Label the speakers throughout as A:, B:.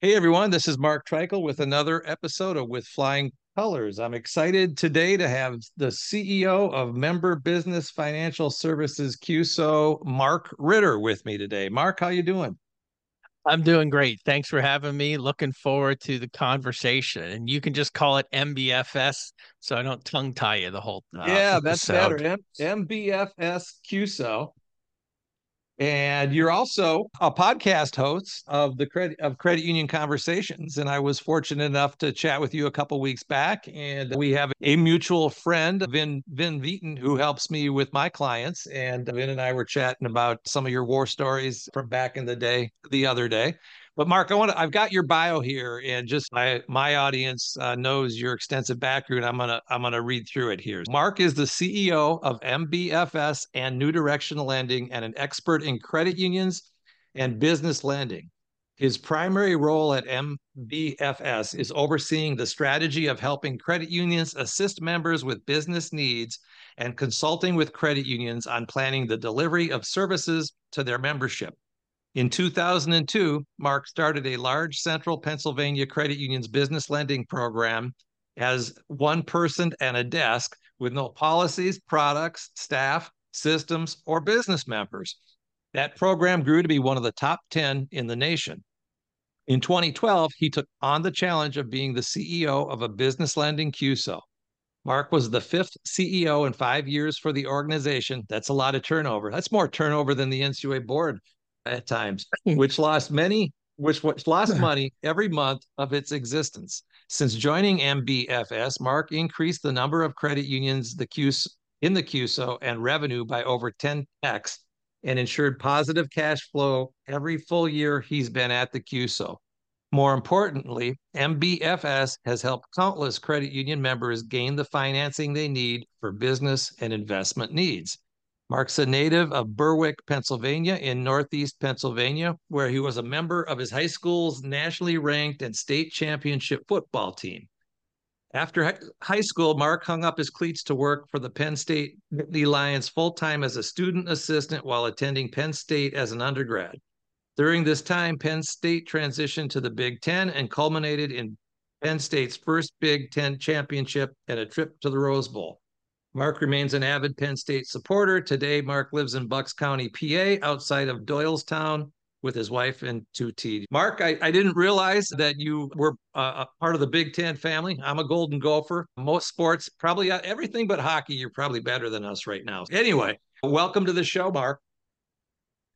A: Hey everyone, this is Mark Treichel with another episode of With Flying Colors. I'm excited today to have the CEO of Member Business Financial Services CUSO, Mark Ritter, with me today. Mark, how you doing?
B: I'm doing great. Thanks for having me. Looking forward to the conversation. And you can just call it MBFS so I don't tongue tie you the whole
A: uh, Yeah, that's episode. better. M- MBFS CUSO. And you're also a podcast host of the credit of Credit Union Conversations. And I was fortunate enough to chat with you a couple weeks back. And we have a mutual friend, Vin Vin Vieten, who helps me with my clients. And Vin and I were chatting about some of your war stories from back in the day the other day. But Mark, I want to, I've got your bio here, and just my my audience uh, knows your extensive background. I'm gonna I'm gonna read through it here. Mark is the CEO of MBFS and New Direction Lending, and an expert in credit unions and business lending. His primary role at MBFS is overseeing the strategy of helping credit unions assist members with business needs and consulting with credit unions on planning the delivery of services to their membership. In 2002, Mark started a large central Pennsylvania credit union's business lending program as one person and a desk with no policies, products, staff, systems, or business members. That program grew to be one of the top 10 in the nation. In 2012, he took on the challenge of being the CEO of a business lending CUSO. Mark was the fifth CEO in five years for the organization. That's a lot of turnover. That's more turnover than the NCUA board at times, hmm. which lost many, which, which lost money every month of its existence. Since joining MBFS, Mark increased the number of credit unions the QS, in the CUSO and revenue by over 10x and ensured positive cash flow every full year he's been at the CUSO. More importantly, MBFS has helped countless credit union members gain the financing they need for business and investment needs. Mark's a native of Berwick, Pennsylvania, in Northeast Pennsylvania, where he was a member of his high school's nationally ranked and state championship football team. After high school, Mark hung up his cleats to work for the Penn State Nittany Lions full time as a student assistant while attending Penn State as an undergrad. During this time, Penn State transitioned to the Big Ten and culminated in Penn State's first Big Ten championship and a trip to the Rose Bowl. Mark remains an avid Penn State supporter. Today, Mark lives in Bucks County, PA, outside of Doylestown with his wife and two T. Mark, I, I didn't realize that you were uh, a part of the Big Ten family. I'm a Golden Gopher. Most sports, probably uh, everything but hockey, you're probably better than us right now. Anyway, welcome to the show, Mark.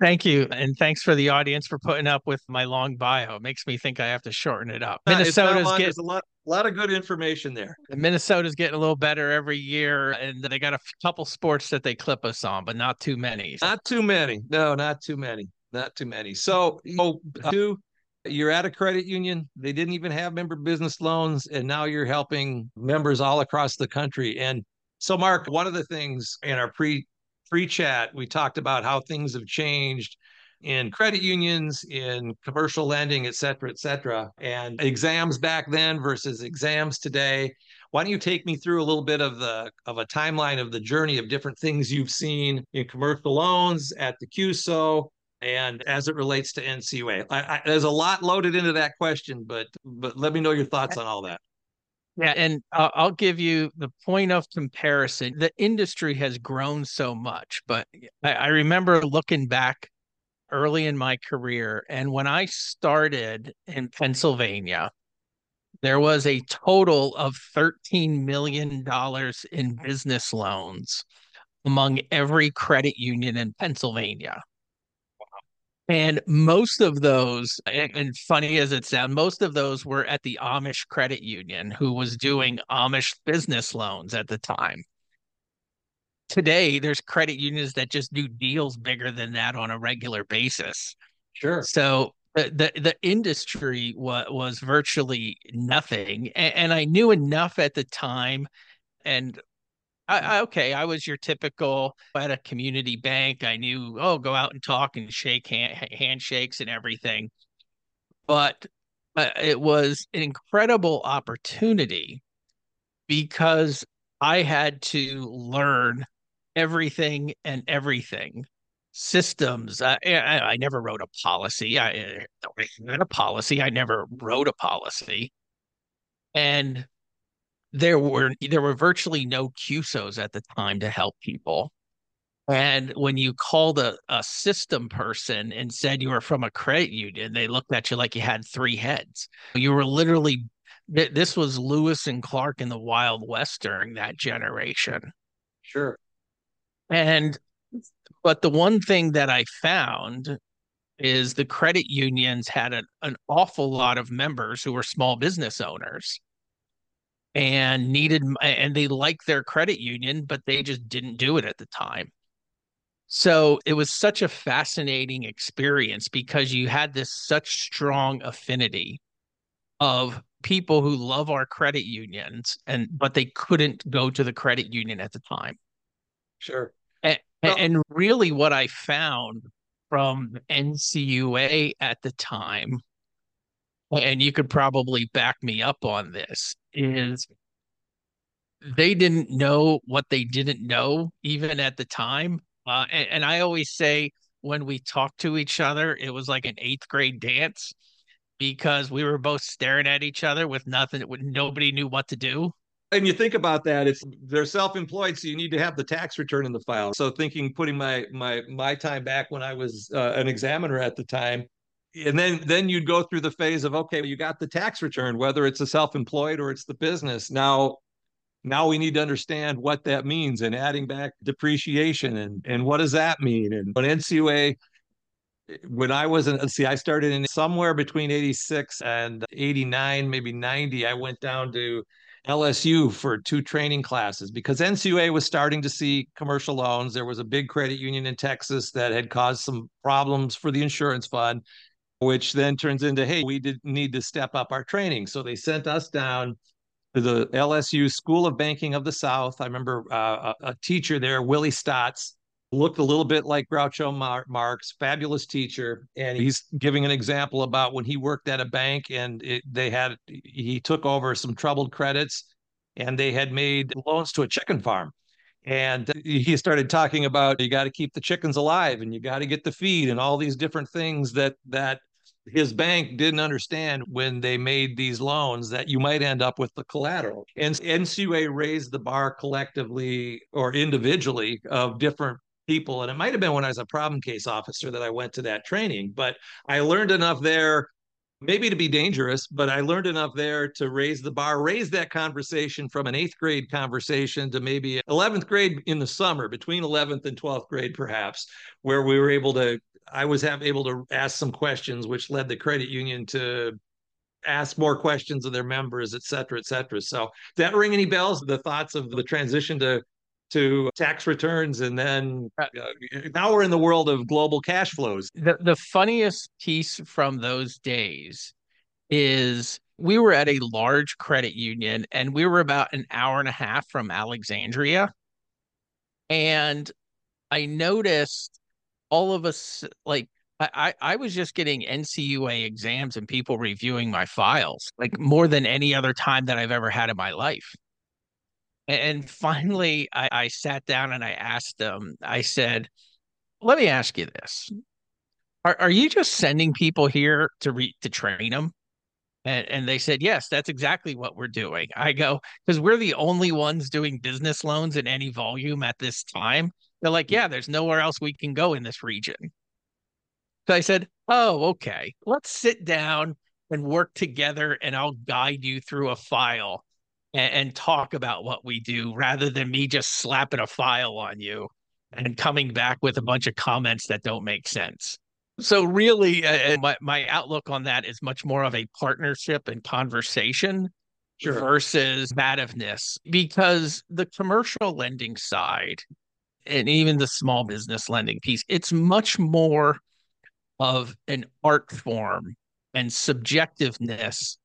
B: Thank you. And thanks for the audience for putting up with my long bio. It makes me think I have to shorten it up.
A: Minnesota's getting a lot, a lot of good information there.
B: Minnesota's getting a little better every year. And they got a couple sports that they clip us on, but not too many.
A: Not too many. No, not too many. Not too many. So, oh, uh, two, you're at a credit union. They didn't even have member business loans. And now you're helping members all across the country. And so, Mark, one of the things in our pre pre chat, we talked about how things have changed in credit unions, in commercial lending, et cetera, et cetera, and exams back then versus exams today. Why don't you take me through a little bit of the of a timeline of the journey of different things you've seen in commercial loans at the CUSO and as it relates to NCUA? I, I, there's a lot loaded into that question, but but let me know your thoughts on all that.
B: Yeah, and I'll give you the point of comparison. The industry has grown so much, but I remember looking back early in my career, and when I started in Pennsylvania, there was a total of $13 million in business loans among every credit union in Pennsylvania. And most of those, and funny as it sounds, most of those were at the Amish Credit Union, who was doing Amish business loans at the time. Today, there's credit unions that just do deals bigger than that on a regular basis.
A: Sure.
B: So the the, the industry was was virtually nothing, and, and I knew enough at the time, and I, I, okay, I was your typical at a community bank. I knew, oh, go out and talk and shake hand, handshakes and everything. But uh, it was an incredible opportunity because I had to learn everything and everything systems. I, I, I never wrote a policy. I, I had a policy. I never wrote a policy. And there were there were virtually no CUSOs at the time to help people. And when you called a, a system person and said you were from a credit union, they looked at you like you had three heads. You were literally this was Lewis and Clark in the Wild West during that generation.
A: Sure.
B: And but the one thing that I found is the credit unions had a, an awful lot of members who were small business owners and needed and they liked their credit union but they just didn't do it at the time. So it was such a fascinating experience because you had this such strong affinity of people who love our credit unions and but they couldn't go to the credit union at the time.
A: Sure.
B: And, well, and really what i found from ncua at the time and you could probably back me up on this is they didn't know what they didn't know even at the time. Uh, and, and i always say when we talked to each other it was like an eighth grade dance because we were both staring at each other with nothing nobody knew what to do.
A: And you think about that it's they're self-employed so you need to have the tax return in the file. So thinking putting my my my time back when i was uh, an examiner at the time and then then you'd go through the phase of okay you got the tax return whether it's a self-employed or it's the business. Now now we need to understand what that means and adding back depreciation and and what does that mean? And when ncua when i was in see i started in somewhere between 86 and 89 maybe 90 i went down to LSU for two training classes because NCUA was starting to see commercial loans. There was a big credit union in Texas that had caused some problems for the insurance fund which then turns into, hey, we did need to step up our training. So they sent us down to the LSU School of Banking of the South. I remember uh, a, a, teacher there, Willie Stotts, looked a little bit like Groucho Mar- Marx, fabulous teacher. And he's giving an example about when he worked at a bank and it, they had, he took over some troubled credits and they had made loans to a chicken farm. And he started talking about you got to keep the chickens alive and you got to get the feed and all these different things that that his bank didn't understand when they made these loans that you might end up with the collateral. And NCUA raised the bar collectively or individually of different people. And it might have been when I was a problem case officer that I went to that training, but I learned enough there. Maybe to be dangerous, but I learned enough there to raise the bar, raise that conversation from an eighth grade conversation to maybe 11th grade in the summer, between 11th and 12th grade, perhaps, where we were able to I was have, able to ask some questions, which led the credit union to ask more questions of their members, et cetera, et cetera. So that ring any bells? The thoughts of the transition to to tax returns, and then uh, now we're in the world of global cash flows.
B: The the funniest piece from those days is we were at a large credit union, and we were about an hour and a half from Alexandria, and I noticed all of us like I, I was just getting NCUA exams and people reviewing my files like more than any other time that I've ever had in my life. And finally, I, I sat down and I asked them, I said, let me ask you this. Are, are you just sending people here to re, to train them? And, and they said, yes, that's exactly what we're doing. I go, because we're the only ones doing business loans in any volume at this time. They're like, yeah, there's nowhere else we can go in this region. So I said, oh, okay, let's sit down and work together and I'll guide you through a file and, and talk about what we do rather than me just slapping a file on you and coming back with a bunch of comments that don't make sense. So really, uh, my my outlook on that is much more of a partnership and conversation sure. versus combativeness, because the commercial lending side and even the small business lending piece, it's much more of an art form and subjectiveness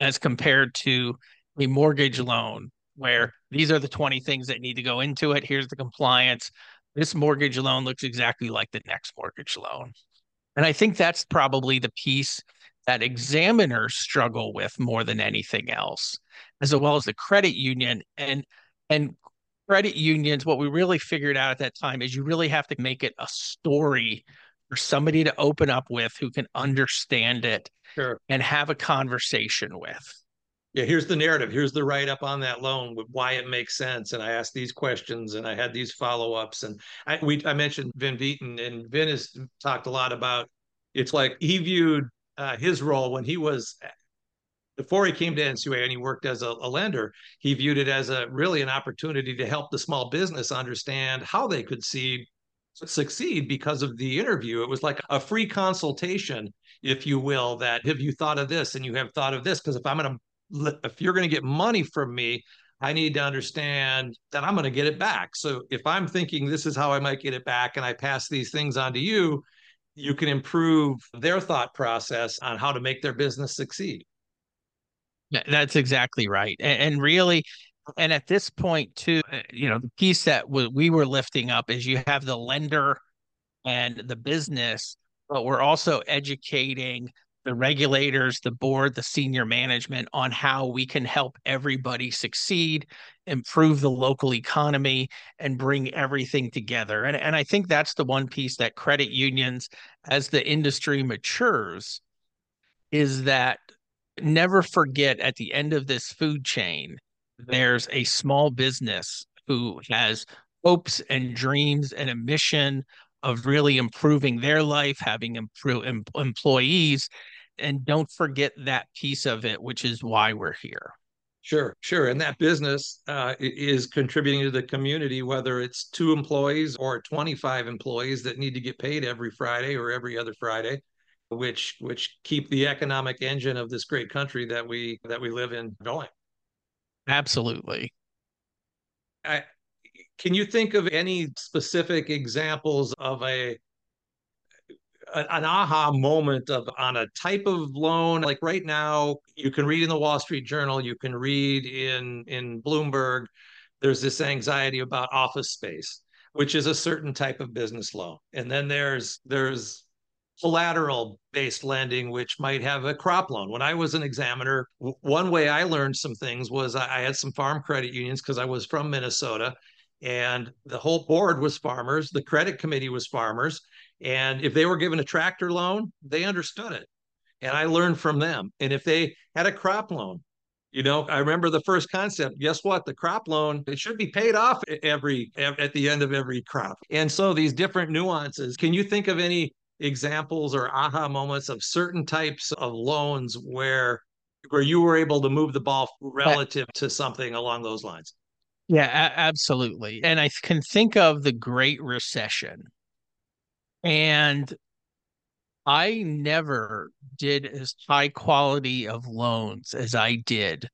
B: as compared to a mortgage loan where these are the 20 things that need to go into it. Here's the compliance. This mortgage loan looks exactly like the next mortgage loan. And I think that's probably the piece that examiners struggle with more than anything else, as well as the credit union. And and credit unions, what we really figured out at that time is you really have to make it a story for somebody to open up with who can understand it
A: sure.
B: and have a conversation with.
A: Yeah, here's the narrative. Here's the write up on that loan with why it makes sense. And I asked these questions and I had these follow ups. And I we I mentioned Vin Beaton and Vin has talked a lot about it's like he viewed uh, his role when he was before he came to NCUA and he worked as a, a, lender, he viewed it as a really an opportunity to help the small business understand how they could see succeed because of the interview. It was like a free consultation, if you will, that have you thought of this and you have thought of this? Because if I'm going to, if you're going to get money from me, I need to understand that I'm going to get it back. So if I'm thinking this is how I might get it back and I pass these things on to you, you can improve their thought process on how to make their business succeed.
B: That's exactly right. And, really, and at this point too, uh, you know, the piece that we were lifting up is you have the lender and the business, but we're also educating the regulators, the board, the senior management on how we can help everybody succeed, improve the local economy, and bring everything together. And, and I think that's the one piece that credit unions, as the industry matures, is that never forget at the end of this food chain, there's a small business who has hopes and dreams and a mission of really improving their life, having improve em- employees, and don't forget that piece of it, which is why we're here.
A: Sure, sure. And that business uh, is contributing to the community, whether it's two employees or 25 employees that need to get paid every Friday or every other Friday, which which keep the economic engine of this great country that we that we live in going.
B: Absolutely.
A: I, can you think of any specific examples of a an aha moment of on a type of loan? Like right now you can read in the wall street journal you can read in in bloomberg there's this anxiety about office space which is a certain type of business loan. And then there's there's collateral based lending, which might have a crop loan. When I was an examiner, w- one way I learned some things was I, I had some farm credit unions because I was from Minnesota and the whole board was farmers. The credit committee was farmers. And if they were given a tractor loan, they understood it. And I learned from them. And if they had a crop loan, you know, I remember the first concept. Guess what? The crop loan it should be paid off every at the end of every crop. And so these different nuances. Can you think of any examples or aha moments of certain types of loans where where you were able to move the ball relative to something along those lines?
B: Yeah, a- absolutely. And I can think of the Great Recession. And I never did as high quality of loans as I did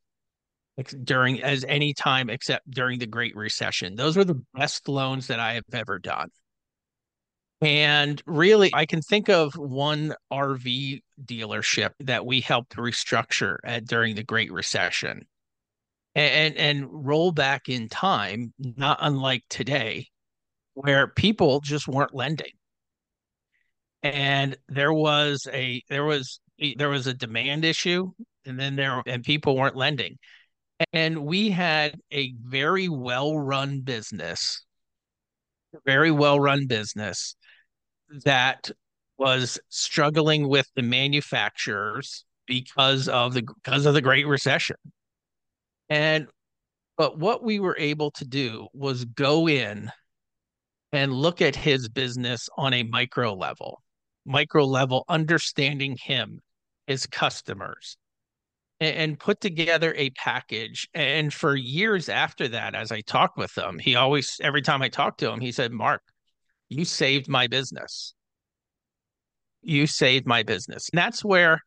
B: during as any time except during the Great Recession. Those were the best loans that I have ever done. And really, I can think of one RV dealership that we helped restructure at, during the Great Recession and, and roll back in time, not unlike today, where people just weren't lending. And there was a there was there was a demand issue, and then there and people weren't lending. And we had a very well run business, very well run business that was struggling with the manufacturers because of the because of the Great Recession. And but what we were able to do was go in and look at his business on a micro level, micro level, understanding him, his customers, and, and put together a package. And for years after that, as I talked with him, he always, every time I talked to him, he said, Mark, you saved my business. You saved my business. And that's where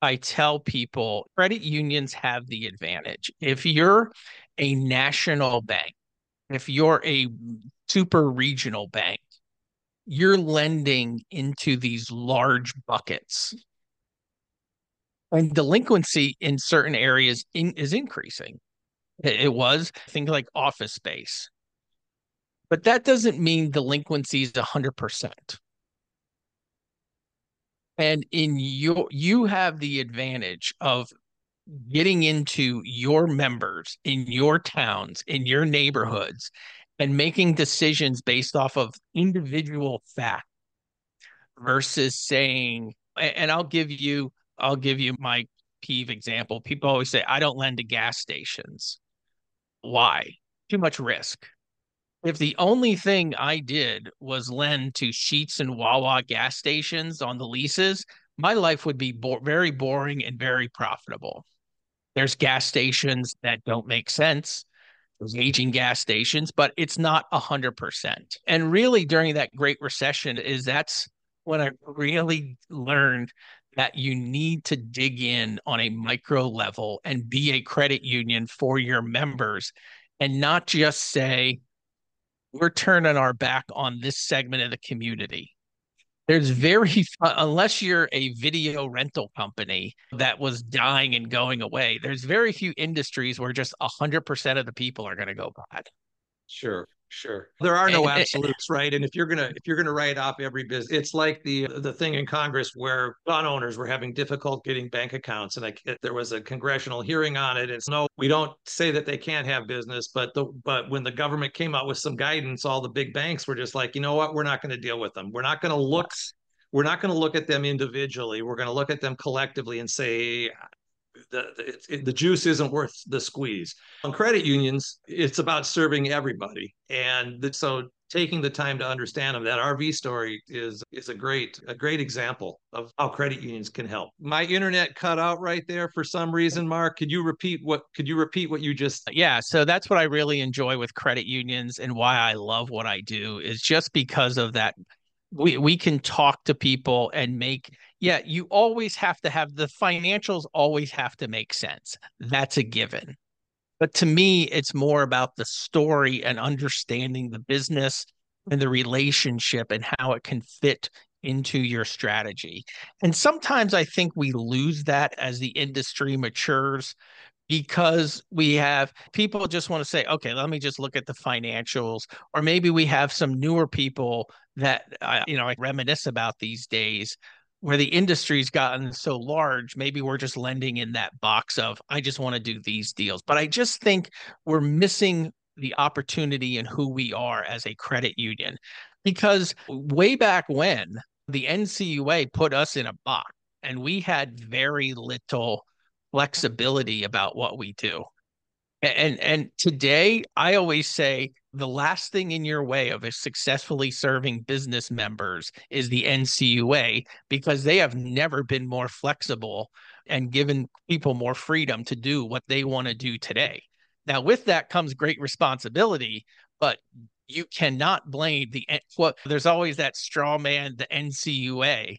B: I tell people credit unions have the advantage. If you're a national bank, if you're a super regional bank, you're lending into these large buckets. And delinquency in certain areas in, is increasing. It, was, think like office space. But that doesn't mean delinquency is 100%. And in your, you have the advantage of getting into your members in your towns, in your neighborhoods, and making decisions based off of individual fact versus saying, and I'll give you, I'll give you my peeve example. People always say, I don't lend to gas stations. Why? Too much risk. If the only thing I did was lend to Sheetz and Wawa gas stations on the leases, my life would be bo- very boring and very profitable. There's gas stations that don't make sense. There's aging gas stations, but it's not a hundred percent. And really, during that Great Recession, is that's when I really learned that you need to dig in on a micro level and be a credit union for your members and not just say, we're turning our back on this segment of the community. There's very, unless you're a video rental company that was dying and going away, there's very few industries where just 100% of the people are going to go bad.
A: Sure. Sure. There are no absolutes, right? And if you're gonna if you're gonna write off every business, it's like the the thing in Congress where gun owners were having difficult getting bank accounts, and like there was a congressional hearing on it. It's no, we don't say that they can't have business, but the but when the government came out with some guidance, all the big banks were just like, you know what, we're not going to deal with them. We're not going to look. We're not going to look at them individually. We're going to look at them collectively and say, the it, the juice isn't worth the squeeze. On credit unions, it's about serving everybody, and so taking the time to understand them. That RV story is is a great a great example of how credit unions can help. My internet cut out right there for some reason. Mark, could you repeat what could you repeat what you just?
B: Yeah, so that's what I really enjoy with credit unions and why I love what I do is just because of that we we can talk to people and make yeah you always have to have the financials always have to make sense. That's a given. But to me it's more about the story and understanding the business and the relationship and how it can fit into your strategy. And sometimes i think we lose that as the industry matures because we have people just want to say, okay, let me just look at the financials, or maybe we have some newer people that uh, you know I reminisce about these days where the industry's gotten so large maybe we're just lending in that box of i just want to do these deals. But i just think we're missing the opportunity and who we are as a credit union. Because way back when the ncua put us in a box and we had very little flexibility about what we do and and today i always say the last thing in your way of successfully serving business members is the NCUA because they have never been more flexible and given people more freedom to do what they want to do today. Now, with that comes great responsibility, but you cannot blame the what there's always that straw man, the NCUA,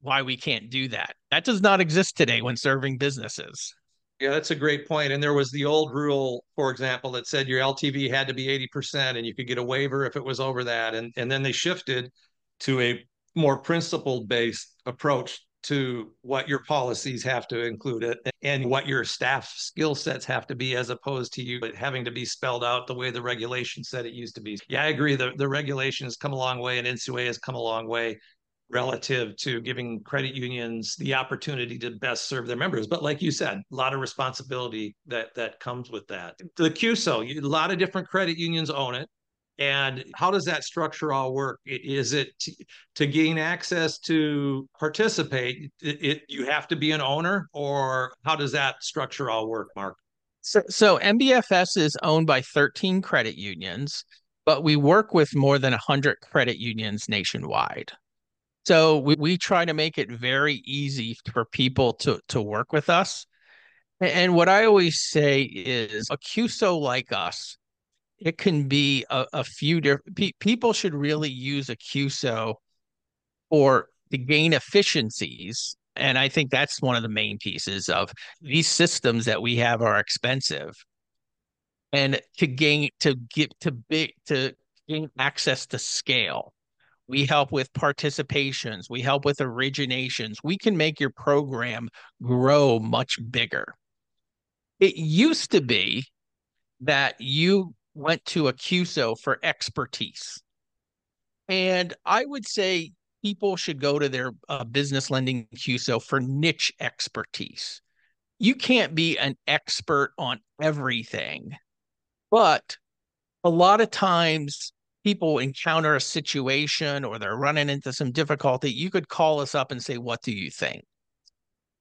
B: why we can't do that. That does not exist today when serving businesses.
A: Yeah, that's a great point. And there was the old rule, for example, that said your LTV had to be 80% and you could get a waiver if it was over that. And, and then they shifted to a more principle based approach to what your policies have to include and what your staff skill sets have to be as opposed to you having to be spelled out the way the regulation said it used to be. Yeah, I agree. The, the regulation has come a long way and NCUA has come a long way relative to giving credit unions the opportunity to best serve their members. But like you said, a lot of responsibility that that comes with that. The CUSO, a lot of different credit unions own it. And how does that structure all work? Is it to, to gain access to participate? It, it, you have to be an owner, or how does that structure all work, Mark?
B: So, so MBFS is owned by 13 credit unions, but we work with more than 100 credit unions nationwide. So we, we try to make it very easy for people to to work with us. And what I always say is a CUSO like us, it can be a, a few different pe- people should really use a CUSO or to gain efficiencies. And I think that's one of the main pieces of these systems that we have are expensive. And to gain to get to big to gain access to scale we help with participations. We help with originations. We can make your program grow much bigger. It used to be that you went to a CUSO for expertise. And I would say people should go to their uh, business lending CUSO for niche expertise. you can't be an expert on everything, but a lot of times people encounter a situation or they're running into some difficulty. You could call us up and say, What do you think?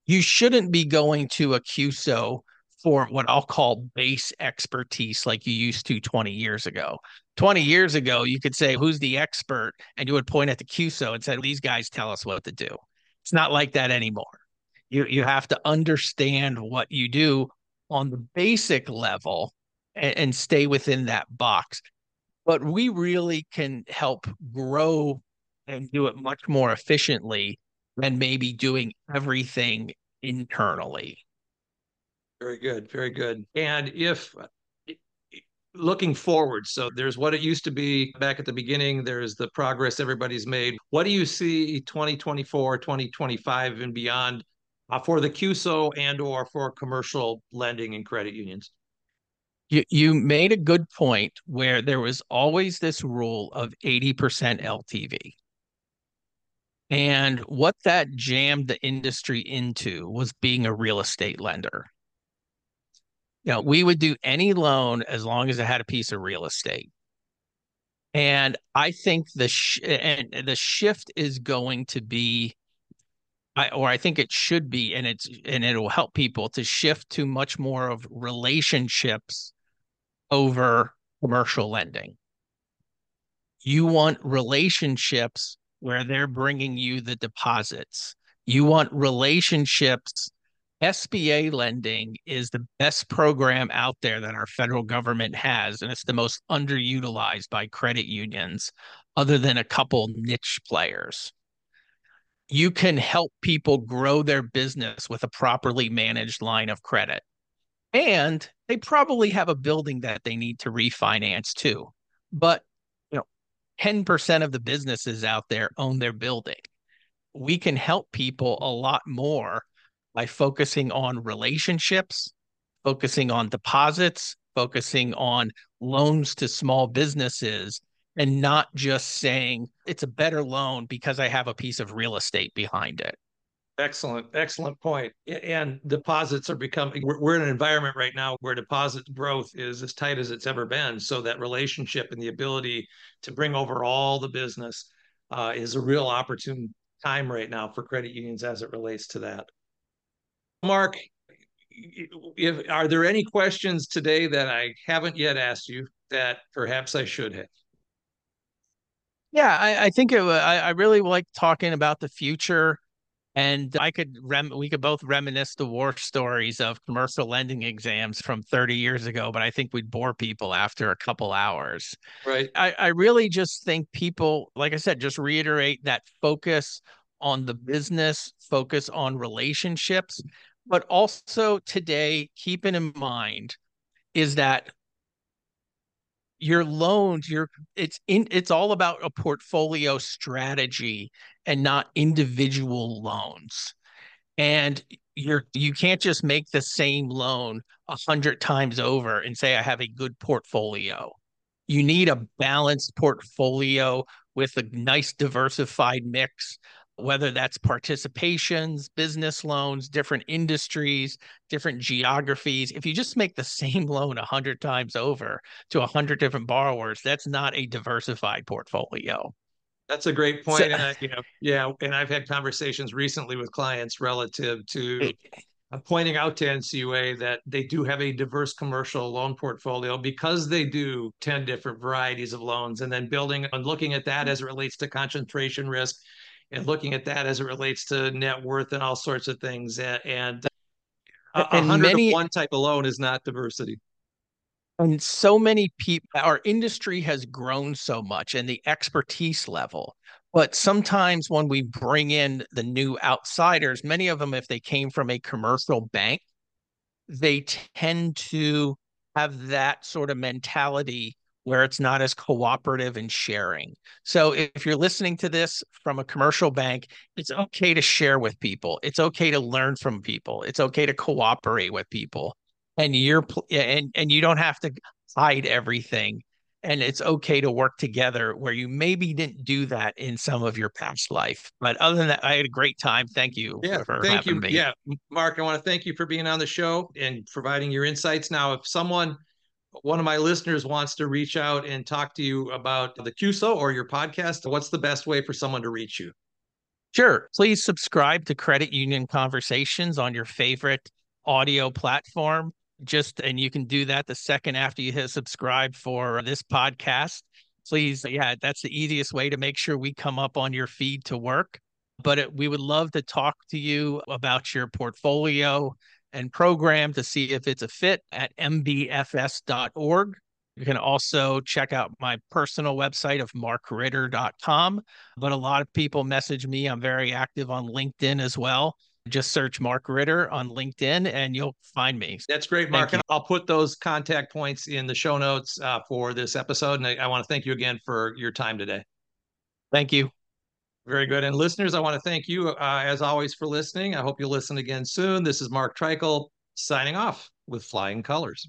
B: You shouldn't be going to a CUSO for what I'll call base expertise like you used to 20 years ago. 20 years ago, you could say, Who's the expert? And you would point at the CUSO and say, These guys tell us what to do. It's not like that anymore. You, you have to understand what you do on the basic level and, and stay within that box. But we really can help grow and do it much more efficiently than maybe doing everything internally.
A: Very good. Very good. And if looking forward, so there's what it used to be back at the beginning, there's the progress everybody's made. What do you see 2024, 2025 and beyond uh, for the CUSO and or for commercial lending and credit unions?
B: You, you made a good point where there was always this rule of 80% LTV. And what that jammed the industry into was being a real estate lender. You know, we would do any loan as long as it had a piece of real estate. And I think the sh- and the shift is going to be I, or I think it should be, and it's and it will help people to shift to much more of relationships over commercial lending. You want relationships where they're bringing you the deposits. You want relationships. SBA lending is the best program out there that our federal government has, and it's the most underutilized by credit unions, other than a couple niche players. You can help people grow their business with a properly managed line of credit. And they probably have a building that they need to refinance too. But you know 10% of the businesses out there own their building. We can help people a lot more by focusing on relationships, focusing on deposits, focusing on loans to small businesses, and not just saying it's a better loan because I have a piece of real estate behind it.
A: Excellent, excellent point. And deposits are becoming, we're in an environment right now where deposit growth is as tight as it's ever been. So that relationship and the ability to bring over all the business uh, is a real opportune time right now for credit unions as it relates to that. Mark, if, are there any questions today that I haven't yet asked you that perhaps I should have?
B: Yeah, I, I think it, I, I really like talking about the future and I could rem we could both reminisce the war stories of commercial lending exams from 30 years ago, but I think we'd bore people after a couple hours.
A: Right.
B: I, I really just think people, like I said, just reiterate that focus on the business, focus on relationships, but also today, keeping in mind is that your loans your it's in it's all about a portfolio strategy and not individual loans. And you're you can't just make the same loan a hundred times over and say i have a good portfolio. You need a balanced portfolio with a nice diversified mix whether that's participations, business loans, different industries, different geographies. If you just make the same loan a hundred times over to a hundred different borrowers, that's not a diversified portfolio.
A: That's a great point. So, and I, you know, yeah, and I've had conversations recently with clients relative to pointing out to NCUA that they do have a diverse commercial loan portfolio because they do 10 different varieties of loans and then building and looking at that hmm. as it relates to concentration risk and looking at that as it relates to net worth and all sorts of things. And, uh, and a hundred many, one type alone is not diversity.
B: And so many people, our industry has grown so much and the expertise level. But sometimes when we bring in the new outsiders, many of them, if they came from a commercial bank, they tend to have that sort of mentality where it's not as cooperative and sharing. So if you're listening to this from a commercial bank, it's okay to share with people. It's okay to learn from people. It's okay to cooperate with people. And you're and and you don't have to hide everything and it's okay to work together where you maybe didn't do that in some of your past life. But other than that, I had a great time. Thank you.
A: Yeah, thank you. Me. Yeah, Mark, I want to thank you for being on the show and providing your insights. Now, if someone one of my listeners wants to reach out and talk to you about the CUSO or your podcast, what's the best way for someone to reach you?
B: Sure. Please subscribe to Credit Union Conversations on your favorite audio platform. Just and you can do that the second after you hit subscribe for this podcast. Please, yeah, that's the easiest way to make sure we come up on your feed to work. But it, we would love to talk to you about your portfolio and program to see if it's a fit at mbfs.org. You can also check out my personal website of markritter.com. But a lot of people message me. I'm very active on LinkedIn as well. Just search Mark Ritter on LinkedIn and you'll find me.
A: That's great, Mark. And I'll put those contact points in the show notes uh, for this episode. And I, I want to thank you again for your time today.
B: Thank you.
A: Very good. And listeners, I want to thank you, uh, as always, for listening. I hope you'll listen again soon. This is Mark Treichel signing off with Flying Colors.